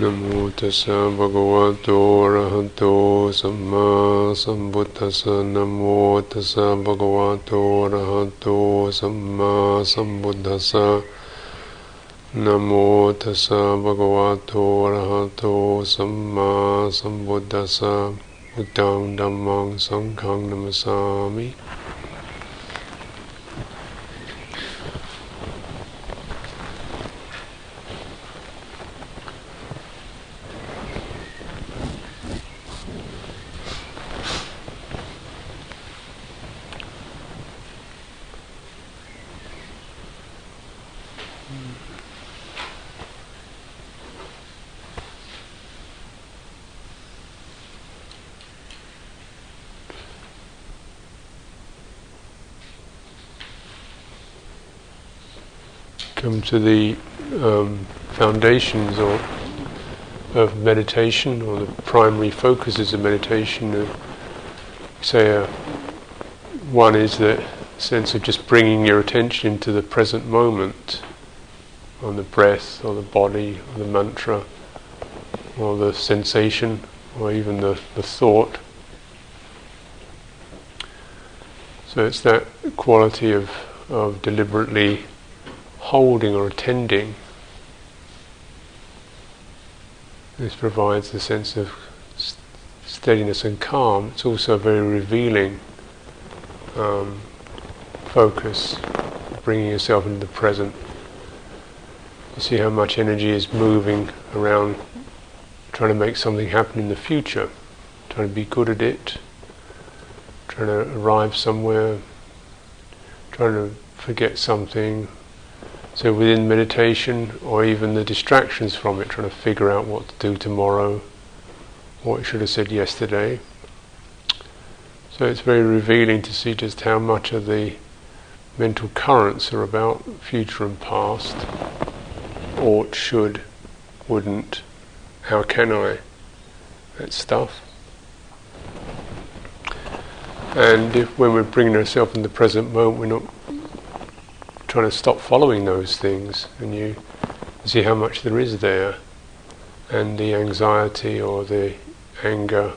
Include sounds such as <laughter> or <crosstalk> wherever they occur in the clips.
นะโมตัสสะภะคะวะโตอะระหะโตสัมมาสัมพุทธัสสะนะโมตัสสะภะคะวะโตอะระหะโตสัมมาสัมพุทธัสสะนะโมตัสสะภะคะวะโตอะระหะโตสัมมาสัมพุทธัสสะพุทธังธัมมังสังฆังนัมสสามิ to the um, foundations or of meditation or the primary focuses of meditation. Uh, say uh, one is the sense of just bringing your attention to the present moment, on the breath or the body or the mantra or the sensation or even the, the thought. So it's that quality of, of deliberately holding or attending. This provides a sense of steadiness and calm. It's also a very revealing um, focus, bringing yourself into the present. You see how much energy is moving around trying to make something happen in the future, trying to be good at it, trying to arrive somewhere, trying to forget something, so within meditation, or even the distractions from it, trying to figure out what to do tomorrow, what you should have said yesterday. So it's very revealing to see just how much of the mental currents are about future and past, ought, should, wouldn't, how can I, that stuff. And if when we're bringing ourselves in the present moment, we're not to stop following those things, and you see how much there is there, and the anxiety or the anger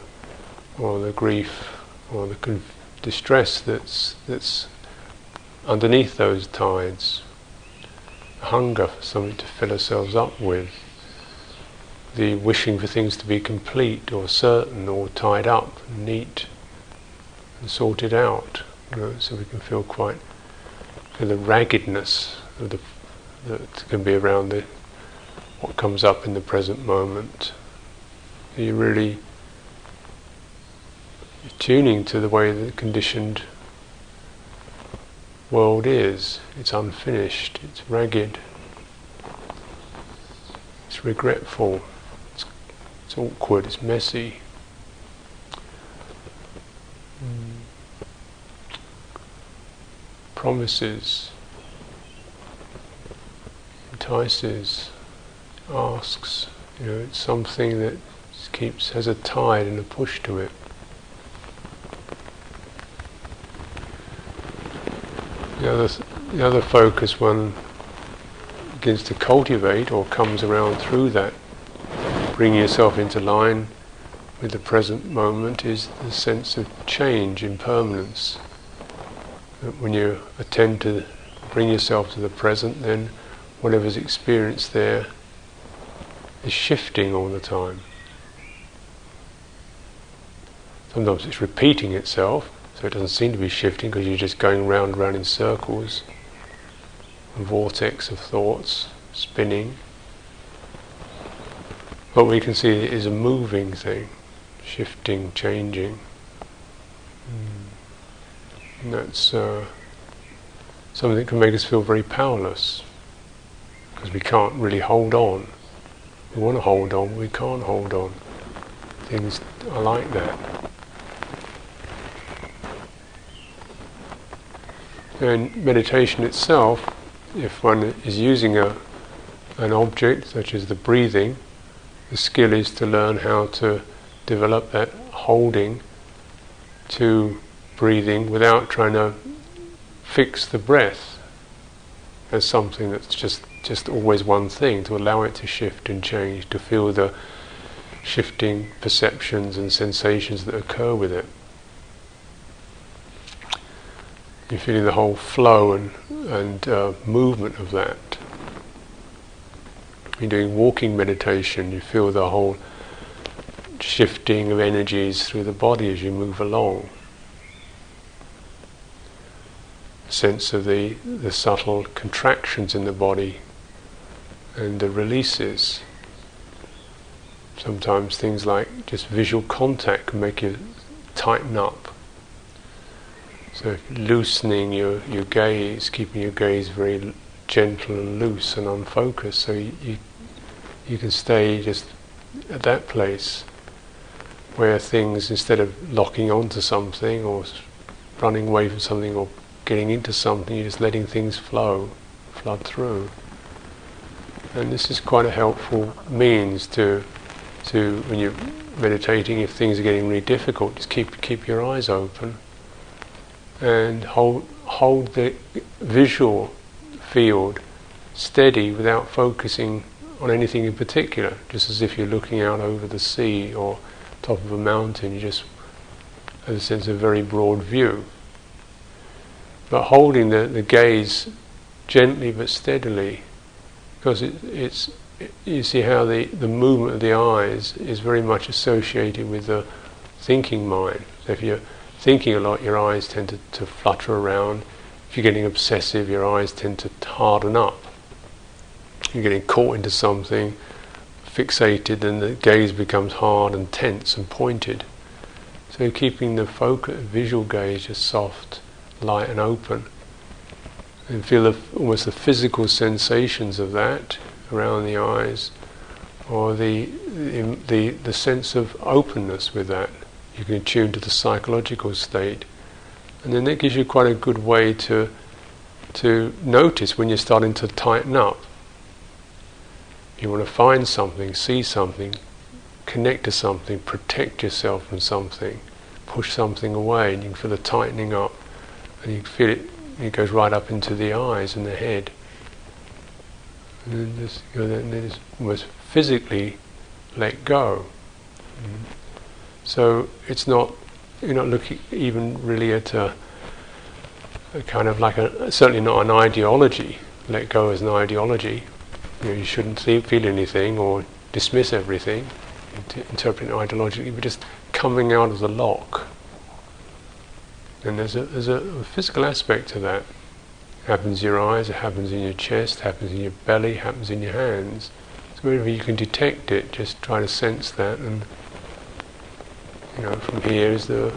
or the grief or the distress that's that's underneath those tides, hunger for something to fill ourselves up with, the wishing for things to be complete or certain or tied up, neat, and sorted out, you know, so we can feel quite the raggedness the, that can be around the, what comes up in the present moment. You're really tuning to the way the conditioned world is. It's unfinished, it's ragged, it's regretful, it's, it's awkward, it's messy. Promises, entices, asks. You know, it's something that keeps has a tide and a push to it. The other, the other focus one begins to cultivate or comes around through that, bringing yourself into line with the present moment, is the sense of change, impermanence when you attend to bring yourself to the present, then whatever's experienced there is shifting all the time. Sometimes it's repeating itself, so it doesn't seem to be shifting because you're just going round and round in circles, a vortex of thoughts spinning. But we can see it is a moving thing, shifting, changing. And that's uh, something that can make us feel very powerless because we can't really hold on. We want to hold on, we can't hold on. Things are like that. And meditation itself, if one is using a, an object such as the breathing, the skill is to learn how to develop that holding to breathing without trying to fix the breath as something that's just just always one thing, to allow it to shift and change, to feel the shifting perceptions and sensations that occur with it. You're feeling the whole flow and, and uh, movement of that. You're doing walking meditation, you feel the whole shifting of energies through the body as you move along. Sense of the, the subtle contractions in the body and the releases. Sometimes things like just visual contact can make you tighten up. So loosening your, your gaze, keeping your gaze very gentle and loose and unfocused, so you, you, you can stay just at that place where things, instead of locking onto something or running away from something or getting into something, you're just letting things flow, flood through. And this is quite a helpful means to, to when you're meditating, if things are getting really difficult, just keep keep your eyes open and hold hold the visual field steady without focusing on anything in particular, just as if you're looking out over the sea or top of a mountain, you just have a sense of very broad view but holding the, the gaze gently but steadily, because it, it's you see how the, the movement of the eyes is very much associated with the thinking mind. So if you're thinking a lot, your eyes tend to, to flutter around. If you're getting obsessive, your eyes tend to harden up. You're getting caught into something, fixated, and the gaze becomes hard and tense and pointed. So keeping the focus, visual gaze just soft light and open. And feel the, almost the physical sensations of that around the eyes, or the, the, the sense of openness with that. You can tune to the psychological state. And then that gives you quite a good way to, to notice when you're starting to tighten up. You want to find something, see something, connect to something, protect yourself from something, push something away, and you can feel the tightening up and you feel it, it goes right up into the eyes and the head. And then just, you know, then just almost physically let go. Mm. So it's not, you're not looking even really at a, a kind of like a, certainly not an ideology, let go as an ideology. You, know, you shouldn't feel anything or dismiss everything, interpret it ideologically, but just coming out of the lock. And there's a, there's a physical aspect to that. It happens in your eyes, it happens in your chest, it happens in your belly, it happens in your hands. So wherever you can detect it, just try to sense that and you know, from here is the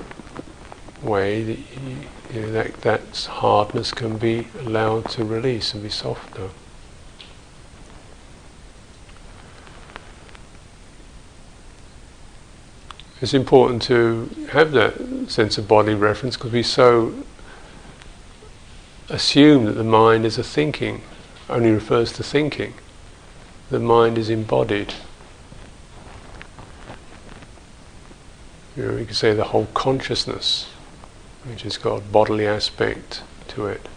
way that you, you know, that that hardness can be allowed to release and be softer. It's important to have that sense of body reference because we so assume that the mind is a thinking, only refers to thinking. The mind is embodied. You know, you could say the whole consciousness, which has got a bodily aspect to it.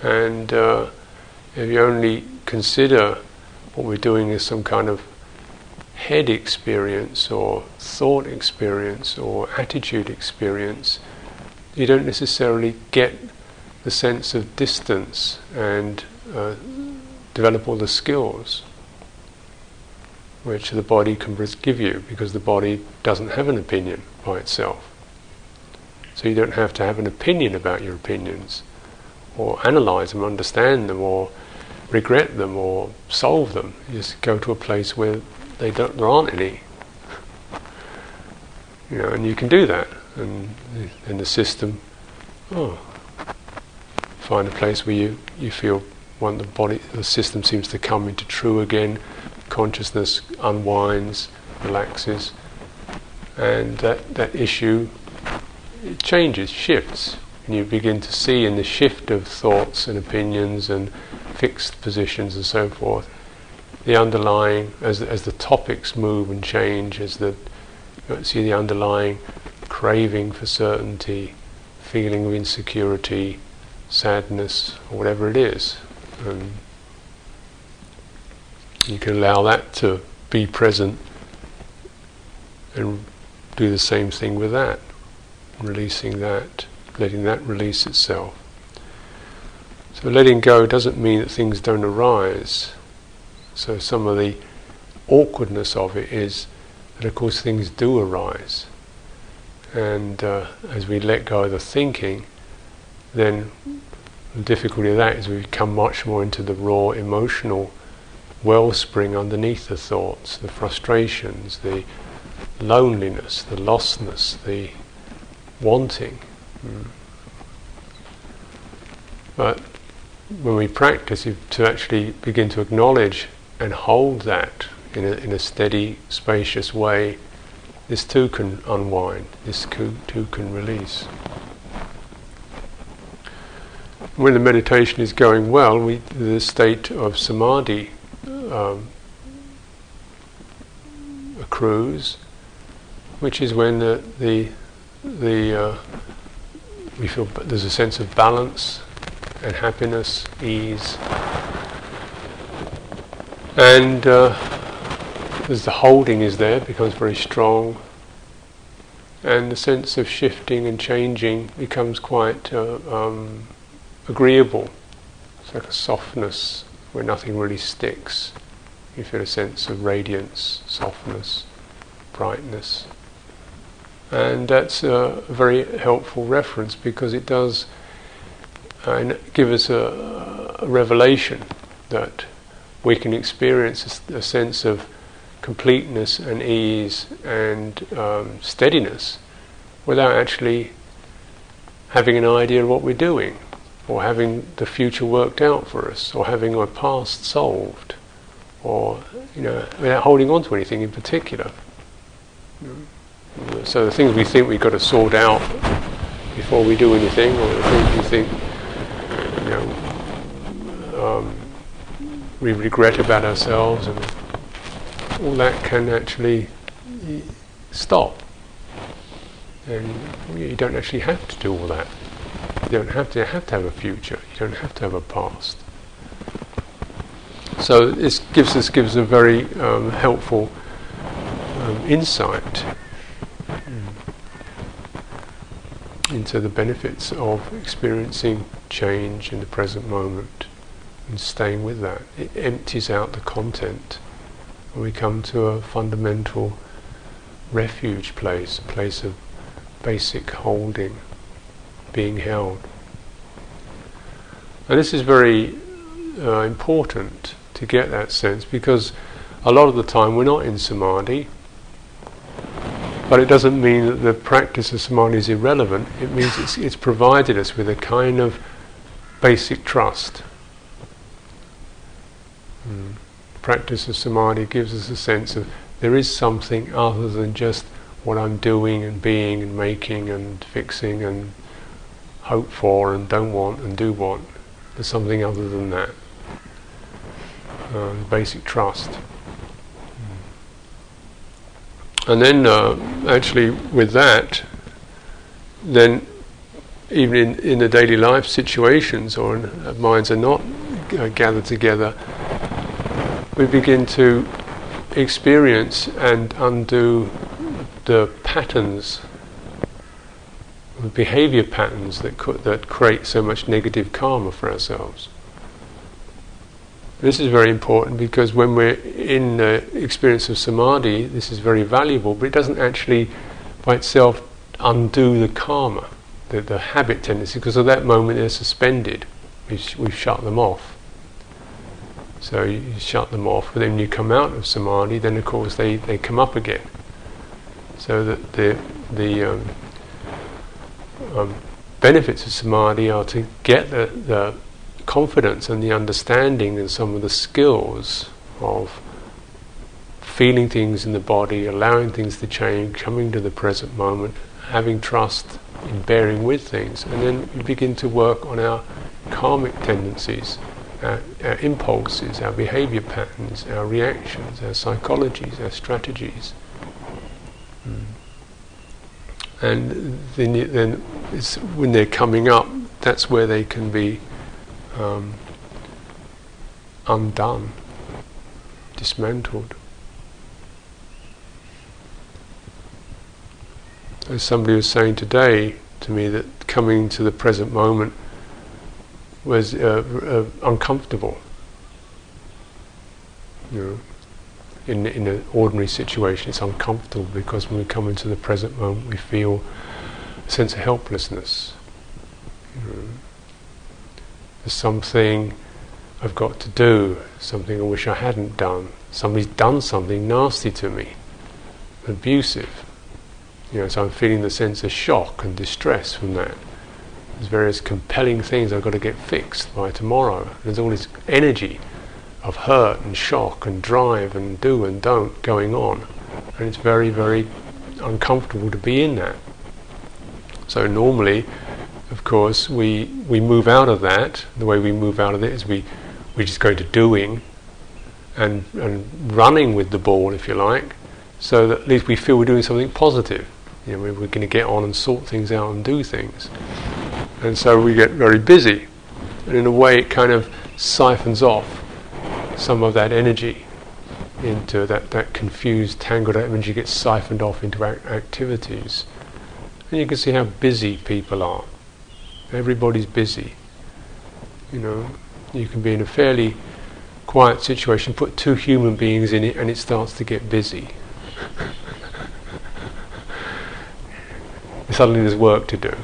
And uh, if you only consider what we're doing as some kind of head experience or thought experience or attitude experience, you don't necessarily get the sense of distance and uh, develop all the skills which the body can give you because the body doesn't have an opinion by itself. So you don't have to have an opinion about your opinions or analyze them, understand them, or regret them, or solve them. You just go to a place where they don't, there aren't any. You know, and you can do that. And in the system, oh, find a place where you, you feel one the body, the system seems to come into true again, consciousness unwinds, relaxes, and that, that issue it changes, shifts, and you begin to see in the shift of thoughts and opinions and fixed positions and so forth, the underlying, as, as the topics move and change, as the, you see the underlying craving for certainty, feeling of insecurity, sadness, or whatever it is. And You can allow that to be present and do the same thing with that, releasing that, letting that release itself. So letting go doesn't mean that things don't arise. So some of the awkwardness of it is that of course things do arise. And uh, as we let go of the thinking, then the difficulty of that is we come much more into the raw emotional wellspring underneath the thoughts, the frustrations, the loneliness, the lostness, the wanting. Mm. But when we practice to actually begin to acknowledge and hold that in a, in a steady, spacious way, this too can unwind, this too can release. When the meditation is going well, we, the state of samadhi um, accrues, which is when the the, the uh, we feel there's a sense of balance and happiness, ease, and uh, as the holding is there, becomes very strong, and the sense of shifting and changing becomes quite uh, um, agreeable. It's like a softness where nothing really sticks. You feel a sense of radiance, softness, brightness. And that's a very helpful reference because it does uh, give us a, a, revelation that we can experience a, sense of completeness and ease and um, steadiness without actually having an idea of what we're doing or having the future worked out for us or having our past solved or you know without holding on to anything in particular. So the things we think we've got to sort out before we do anything, or the things we think you know um, we regret about ourselves, and all that can actually stop. And you don't actually have to do all that. You don't have to have to have a future. You don't have to have a past. So this gives us gives a very um, helpful um, insight into the benefits of experiencing change in the present moment and staying with that. It empties out the content and we come to a fundamental refuge place, a place of basic holding, being held. And this is very uh, important to get that sense because a lot of the time we're not in samadhi, but it doesn't mean that the practice of samadhi is irrelevant. It means it's, it's provided us with a kind of basic trust. Mm. Practice of samadhi gives us a sense of there is something other than just what I'm doing and being and making and fixing and hope for and don't want and do want. There's something other than that. Uh, basic trust. And then, uh, actually, with that, then even in, in the daily life situations or in, uh, minds are not uh, gathered together, we begin to experience and undo the patterns, the behavior patterns that, co- that create so much negative karma for ourselves. This is very important because when we're in the experience of samadhi, this is very valuable, but it doesn't actually by itself undo the karma, the, the habit tendency, because at that moment they're suspended. We've, we've shut them off. So you, you shut them off, but then you come out of samadhi, then of course they, they come up again. So that the, the um, um, benefits of samadhi are to get the, the confidence and the understanding and some of the skills of feeling things in the body, allowing things to change, coming to the present moment, having trust in bearing with things, and then we begin to work on our karmic tendencies, our, our impulses, our behavior patterns, our reactions, our psychologies, our strategies. Mm. And then, then when they're coming up, that's where they can be um, undone. dismantled. As somebody was saying today to me that coming to the present moment was uh, uh, uncomfortable. You know, in in an ordinary situation, it's uncomfortable because when we come into the present moment, we feel a sense of helplessness. You know, there's something I've got to do, something I wish I hadn't done. Somebody's done something nasty to me, abusive. You know, so I'm feeling the sense of shock and distress from that. There's various compelling things I've got to get fixed by tomorrow. There's all this energy of hurt and shock and drive and do and don't going on. And it's very, very uncomfortable to be in that. So normally, of course, we, we move out of that. The way we move out of it is we, we just go to doing and, and running with the ball, if you like, so that at least we feel we're doing something positive. You know, we're, we're going to get on and sort things out and do things. And so we get very busy. And in a way, it kind of siphons off some of that energy into that, that confused, tangled energy gets siphoned off into activities. And you can see how busy people are. Everybody's busy. You know, you can be in a fairly quiet situation, put two human beings in it, and it starts to get busy. <laughs> Suddenly there's work to do.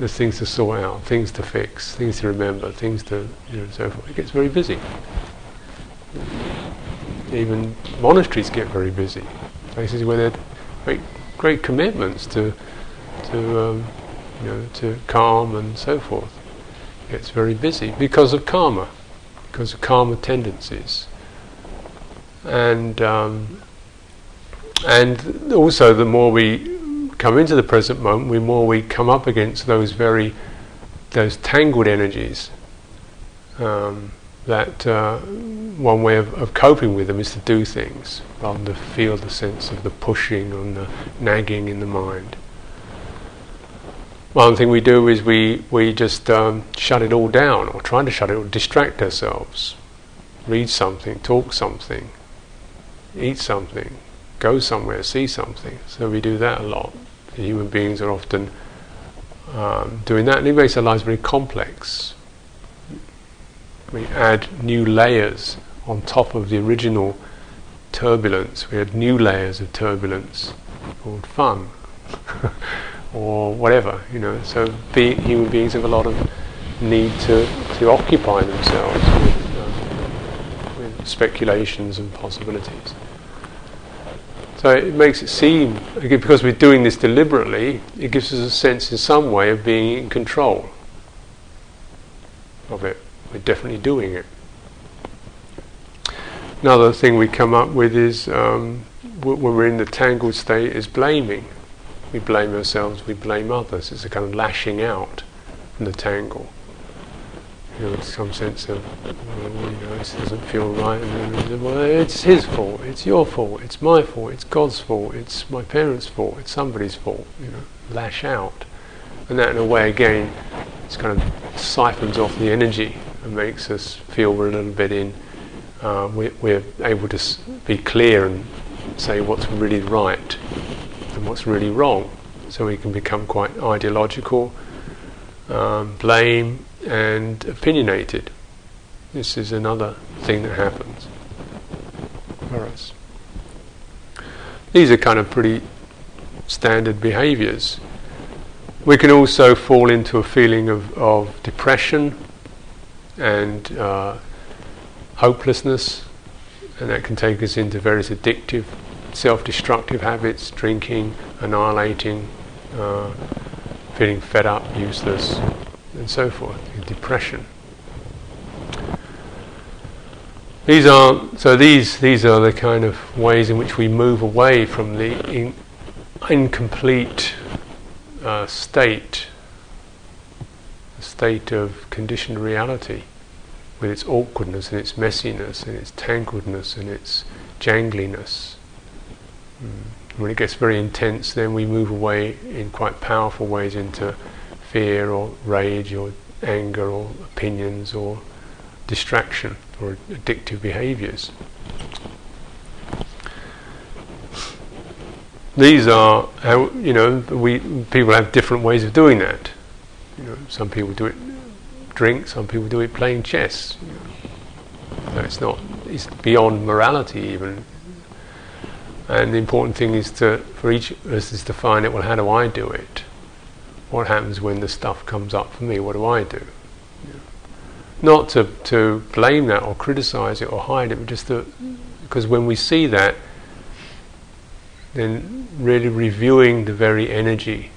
There's things to sort out, things to fix, things to remember, things to, you know, and so forth. It gets very busy. Even monasteries get very busy. Places where they great, great commitments to, to, um, you know, to calm and so forth. It gets very busy because of karma, because of karma tendencies, and um, and also the more we come into the present moment, the more we come up against those very those tangled energies. Um, that uh, one way of, of, coping with them is to do things rather than to feel the sense of the pushing and the nagging in the mind. One thing we do is we, we just um, shut it all down or try to shut it or distract ourselves. Read something, talk something, eat something, go somewhere, see something. So we do that a lot. Human beings are often um, doing that, and it makes our lives very complex we add new layers on top of the original turbulence. We add new layers of turbulence called fun <laughs> or whatever, you know. So be, human beings have a lot of need to, to occupy themselves with, um, with speculations and possibilities. So it makes it seem, because we're doing this deliberately, it gives us a sense in some way of being in control of it. We're definitely doing it. Another thing we come up with is um, when we're in the tangled state is blaming. We blame ourselves, we blame others. It's a kind of lashing out from the tangle. Know, some sense of, well, you know, this doesn't feel right. And well, it's his fault, it's your fault, it's my fault, it's God's fault, it's my parents' fault, it's somebody's fault. You know, lash out, and that in a way again, it's kind of siphons off the energy and makes us feel we're a little bit in. Uh, we, we're able to s- be clear and say what's really right and what's really wrong. So we can become quite ideological, um, blame, and opinionated. This is another thing that happens for us. These are kind of pretty standard behaviors. We can also fall into a feeling of, of depression and uh, hopelessness, and that can take us into various addictive, self-destructive habits, drinking, annihilating, uh, feeling fed up, useless, and so forth, depression. These are so these these are the kind of ways in which we move away from the in, incomplete uh, state, a state of conditioned reality with its awkwardness and its messiness and its tangledness and its jangliness. Mm. When it gets very intense, then we move away in quite powerful ways into fear or rage or anger or opinions or distraction or addictive behaviors. These are how you know we people have different ways of doing that. You know, some people do it drink, some people do it playing chess. It's not it's beyond morality even. And the important thing is to for each of us is to find it. well how do I do it? What happens when the stuff comes up for me? What do I do? Not to, to blame that or criticize it or hide it, but just to because when we see that then really reviewing the very energy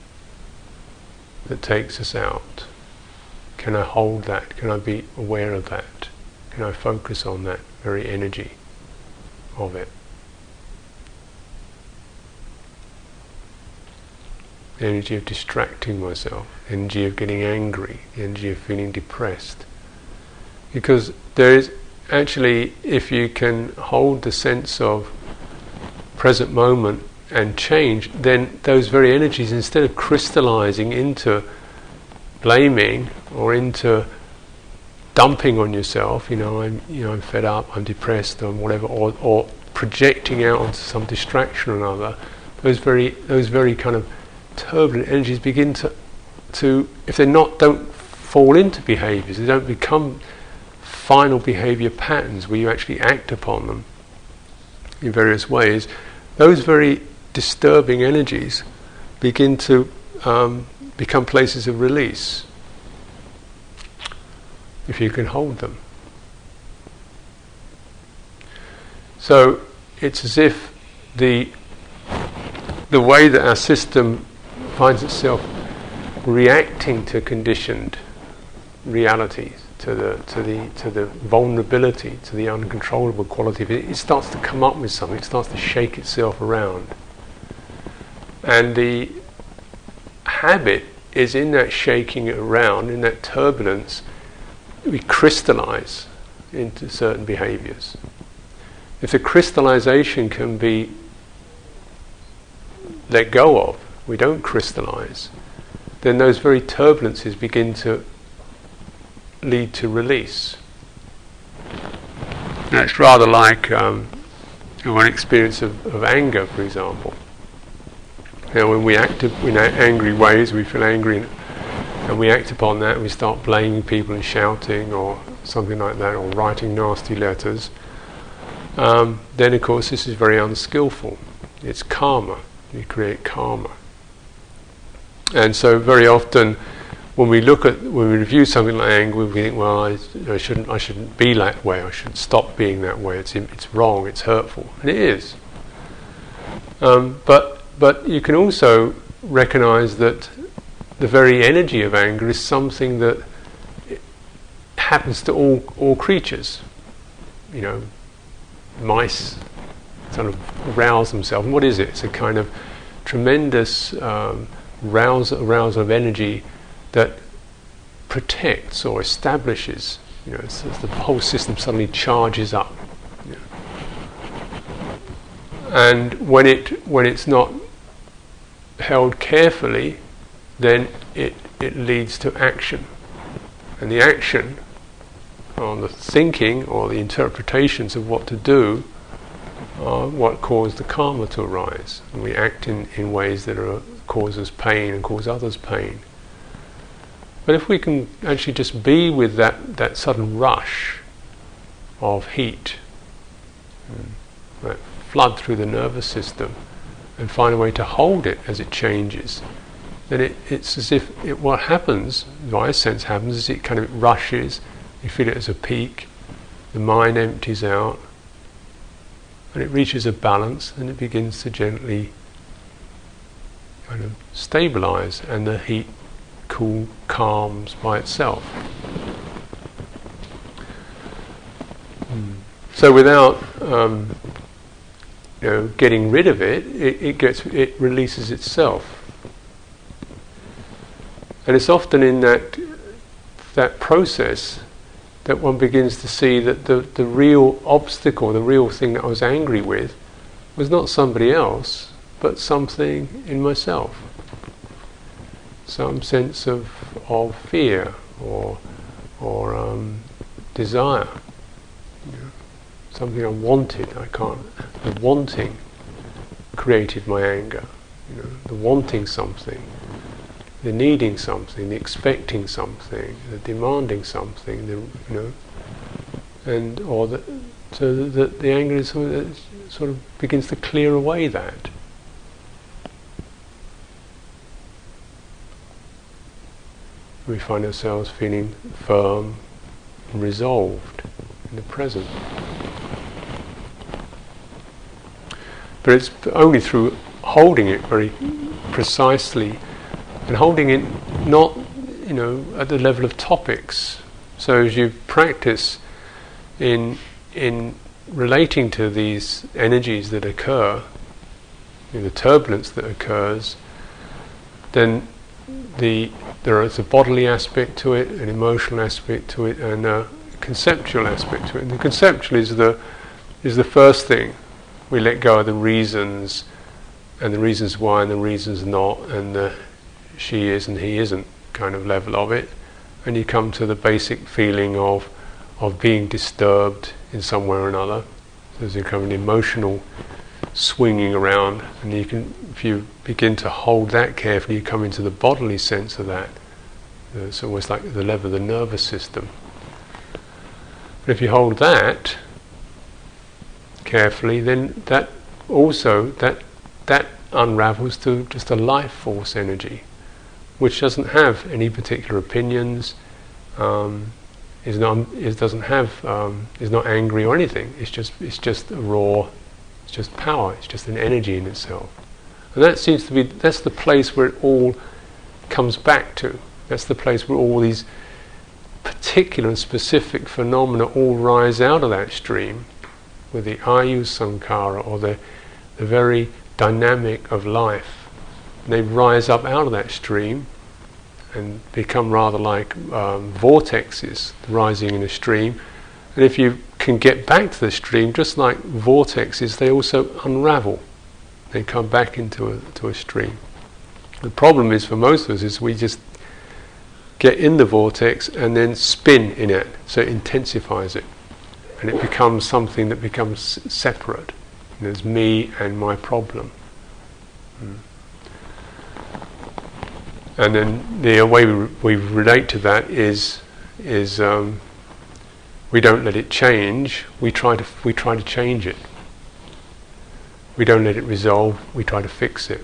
that takes us out. Can I hold that? Can I be aware of that? Can I focus on that very energy of it? Energy of distracting myself, energy of getting angry, energy of feeling depressed. Because there is actually, if you can hold the sense of present moment and change, then those very energies, instead of crystallizing into blaming or into dumping on yourself, you know, I'm, you know, I'm fed up, I'm depressed, or whatever, or, or projecting out onto some distraction or another, those very, those very kind of turbulent energies begin to, to, if they're not, don't fall into behaviors, they don't become final behavior patterns where you actually act upon them in various ways those very disturbing energies begin to um, become places of release if you can hold them. So it's as if the the way that our system finds itself reacting to conditioned realities to the to the to the vulnerability, to the uncontrollable quality of it, it starts to come up with something. It starts to shake itself around, and the habit is in that shaking it around, in that turbulence, we crystallize into certain behaviors. If the crystallization can be let go of, we don't crystallize, then those very turbulences begin to lead to release. Now it's rather like um, one experience of, of anger, for example. Now, when we act in angry ways, we feel angry, and we act upon that, we start blaming people and shouting or something like that, or writing nasty letters. Um, then, of course, this is very unskillful. It's karma. You create karma. And so, very often, when we look at when we review something like anger, we think, well, I, I, shouldn't I shouldn't be that way. I should stop being that way. It's it's wrong. It's hurtful, and it is. Um, but but you can also recognise that the very energy of anger is something that happens to all all creatures. You know, mice sort of rouse themselves. And what is it? It's a kind of tremendous um, rouse, arousal of energy that protects or establishes. You know, the whole system suddenly charges up. You know. And when it when it's not held carefully, then it it leads to action, and the action, or the thinking or the interpretations of what to do, are what cause the karma to arise, and we act in, in ways that are cause us pain and cause others pain. But if we can actually just be with that, that sudden rush of heat, mm, that flood through the nervous system, and find a way to hold it as it changes, then it, it's as if it, what happens, my sense happens, is it kind of rushes, you feel it as a peak, the mind empties out, and it reaches a balance, and it begins to gently kind of stabilize, and the heat cool calms by itself. Mm. So without um, you know, getting rid of it, it, it gets it releases itself. And it's often in that that process that one begins to see that the, the real obstacle, the real thing that I was angry with, was not somebody else, but something in myself some sense of of fear or or um, desire. Something I wanted, I can't. The wanting created my anger. You know, the wanting something, the needing something, the expecting something, the demanding something, the, you know, and or the, so that the anger is sort of begins to clear away that. We find ourselves feeling firm and resolved in the present. But it's only through holding it very precisely and holding it not, you know, at the level of topics. So as you practice in in relating to these energies that occur, the turbulence that occurs, then the there is a bodily aspect to it, an emotional aspect to it, and a conceptual aspect to it. And the conceptual is the is the first thing. We let go of the reasons and the reasons why and the reasons not and the she is and he isn't kind of level of it. And you come to the basic feeling of of being disturbed in some way or another. So There's a kind of an emotional swinging around, and you can, if you begin to hold that carefully, you come into the bodily sense of that. It's almost like the level of the nervous system. But if you hold that carefully, then that also that that unravels to just a life force energy, which doesn't have any particular opinions. Um, is not is doesn't have um, is not angry or anything. It's just it's just a raw. It's just power. It's just an energy in itself, and that seems to be that's the place where it all comes back to. That's the place where all these particular and specific phenomena all rise out of that stream, with the ayu sankhara or the the very dynamic of life. They rise up out of that stream and become rather like um, vortexes rising in a stream. And if you can get back to the stream, just like vortexes, they also unravel. They come back into a, to a stream. The problem is for most of us is we just get in the vortex and then spin in it, so it intensifies it, and it becomes something that becomes separate. There's me and my problem. Mm. And then the way we, we relate to that is is um, we don't let it change. We try to we try to change it. We don't let it resolve. We try to fix it.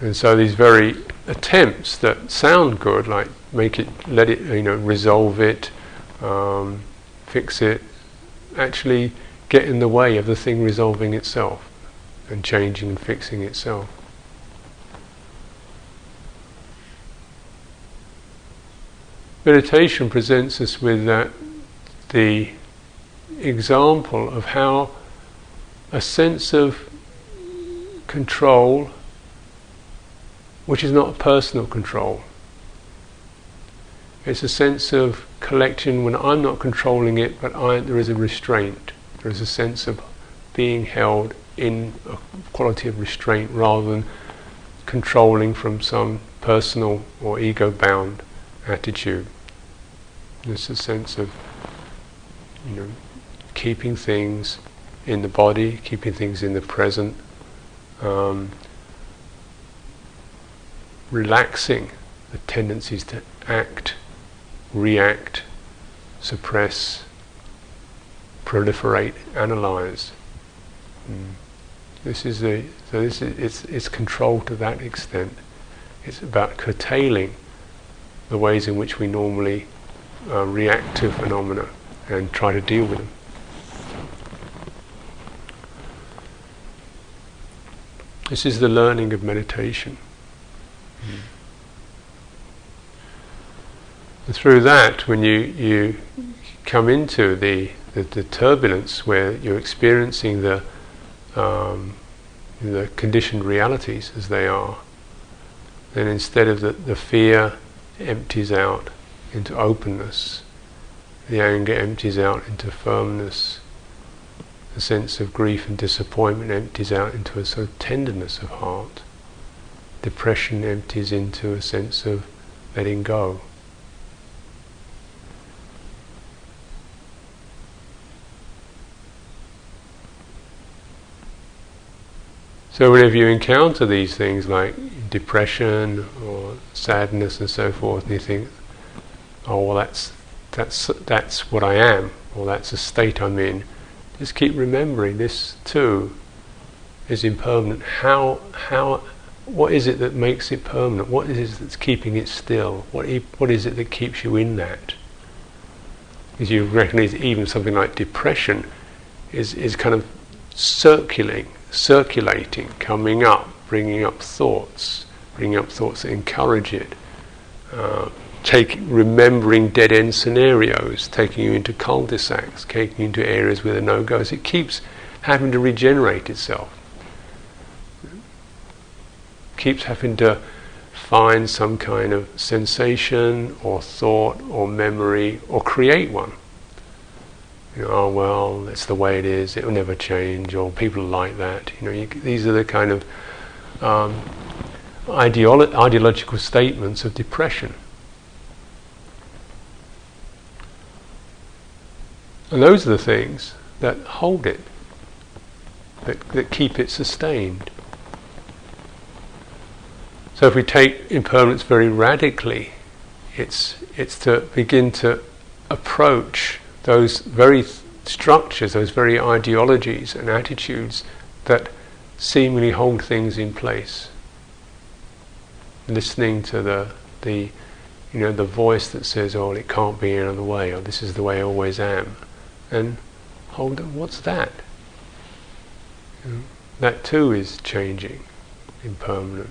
And so these very attempts that sound good, like make it, let it, you know, resolve it, um, fix it, actually get in the way of the thing resolving itself and changing and fixing itself. Meditation presents us with that the example of how a sense of control, which is not personal control, it's a sense of collection when I'm not controlling it, but I, there is a restraint. There is a sense of being held in a quality of restraint rather than controlling from some personal or ego bound attitude. There's a sense of, you know, keeping things in the body, keeping things in the present, um, relaxing the tendencies to act, react, suppress, proliferate, analyze. Mm. This is the so this is it's it's control to that extent. It's about curtailing the ways in which we normally uh, react to phenomena and try to deal with them. This is the learning of meditation. Mm. And through that, when you, you come into the, the, the turbulence where you're experiencing the, um, the conditioned realities as they are, then instead of the, the fear empties out into openness. The anger empties out into firmness. The sense of grief and disappointment empties out into a sort of tenderness of heart. Depression empties into a sense of letting go. So whenever you encounter these things like depression or sadness and so forth, and you think, "Oh, well, that's that's that's what I am, or that's a state I'm in," just keep remembering this too is impermanent. How how what is it that makes it permanent? What is it that's keeping it still? What what is it that keeps you in that? Because you recognize even something like depression is is kind of circulating, circulating, coming up, bringing up thoughts, bringing up thoughts that encourage it. Uh, take, remembering dead end scenarios, taking you into cul-de-sacs, taking you into areas where are no goes. It keeps having to regenerate itself keeps having to find some kind of sensation or thought or memory or create one. You know, oh well, it's the way it is. It will never change, or people like that. You know, you, these are the kind of um, ideolo- ideological statements of depression. And those are the things that hold it, that, that keep it sustained. So if we take impermanence very radically, it's it's to begin to approach those very th- structures, those very ideologies and attitudes that seemingly hold things in place. Listening to the the you know the voice that says, "Oh, it can't be another way," or "This is the way I always am," and hold on, what's that? You know, that too is changing, impermanent.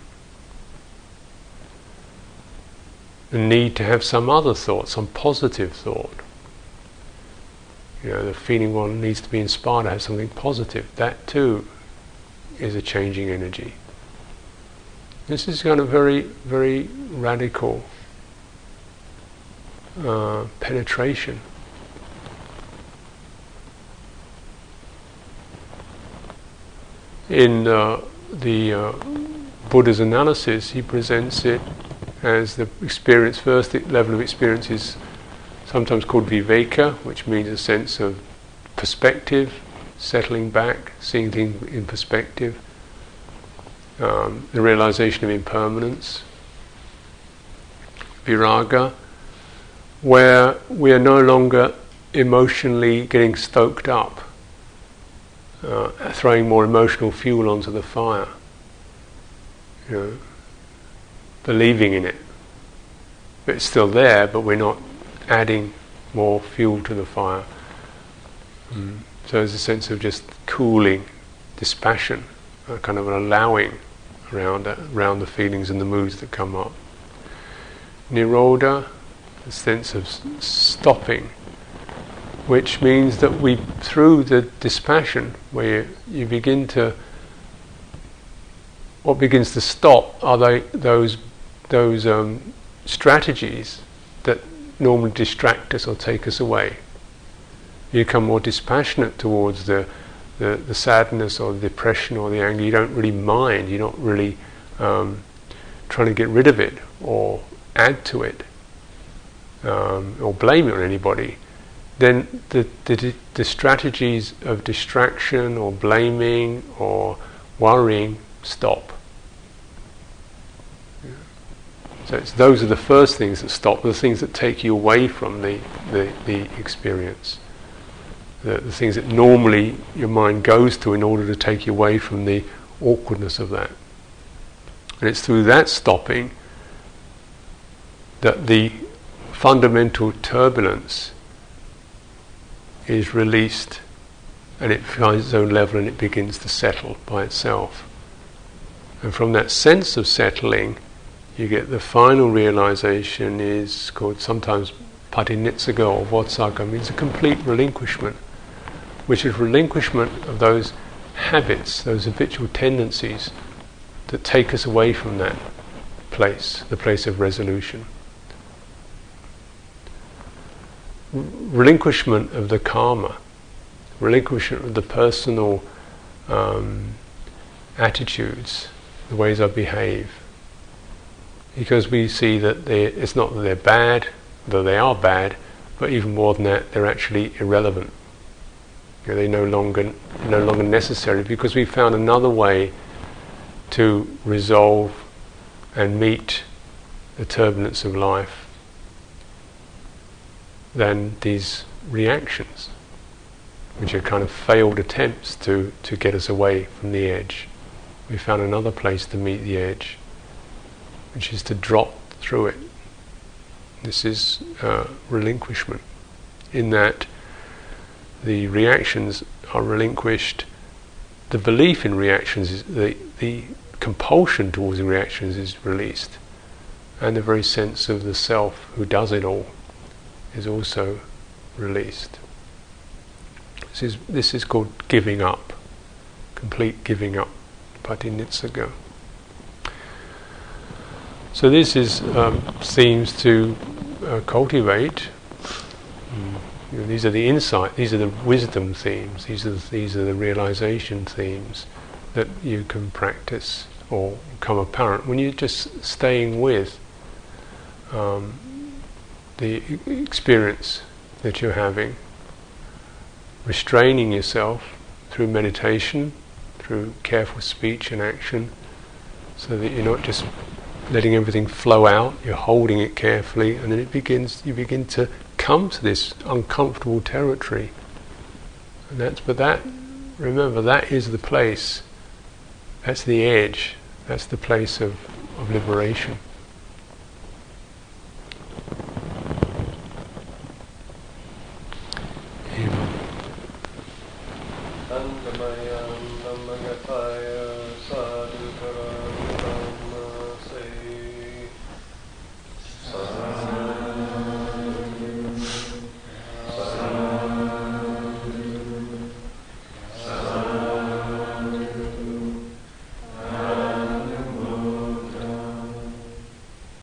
the need to have some other thought, some positive thought. You know, the feeling one needs to be inspired to have something positive. That too is a changing energy. This is kind of very, very radical uh, penetration. In uh, the uh, Buddha's analysis, he presents it as the experience, first level of experience is sometimes called viveka, which means a sense of perspective, settling back, seeing things in perspective, um, the realization of impermanence, viraga, where we are no longer emotionally getting stoked up, uh, throwing more emotional fuel onto the fire. You know, believing in it. It's still there, but we're not adding more fuel to the fire. Mm. So there's a sense of just cooling, dispassion, a kind of an allowing around, around the feelings and the moods that come up. Nirodha, a sense of stopping, which means that we, through the dispassion, where you, you begin to, what begins to stop are they, those those um, strategies that normally distract us or take us away. You become more dispassionate towards the, the, the sadness or the depression or the anger. You don't really mind. You're not really um, trying to get rid of it or add to it um, or blame it on anybody. Then the, the, the strategies of distraction or blaming or worrying stop. So those are the first things that stop, the things that take you away from the, the, the experience. The, the things that normally your mind goes to in order to take you away from the awkwardness of that. And it's through that stopping that the fundamental turbulence is released and it finds its own level and it begins to settle by itself. And from that sense of settling, you get the final realization is called sometimes patinissagga or vossagga, means a complete relinquishment, which is relinquishment of those habits, those habitual tendencies that take us away from that place, the place of resolution. Relinquishment of the karma, relinquishment of the personal um, attitudes, the ways I behave because we see that it's not that they're bad, though they are bad, but even more than that, they're actually irrelevant. You know, they're no longer no longer necessary because we found another way to resolve and meet the turbulence of life than these reactions, which are kind of failed attempts to, to get us away from the edge. We found another place to meet the edge, which is to drop through it. This is uh, relinquishment, in that the reactions are relinquished. The belief in reactions is the, the compulsion towards the reactions is released, and the very sense of the self who does it all is also released. This is, this is called giving up, complete giving up, patinissagga. So this is um, seems to uh, cultivate. Mm, these are the insight. These are the wisdom themes. These are the, these are the realization themes that you can practice or become apparent when you're just staying with um, the experience that you're having, restraining yourself through meditation, through careful speech and action, so that you're not just letting everything flow out, you're holding it carefully, and then it begins. You begin to come to this uncomfortable territory, and that's. But that, remember, that is the place. That's the edge. That's the place of, of liberation.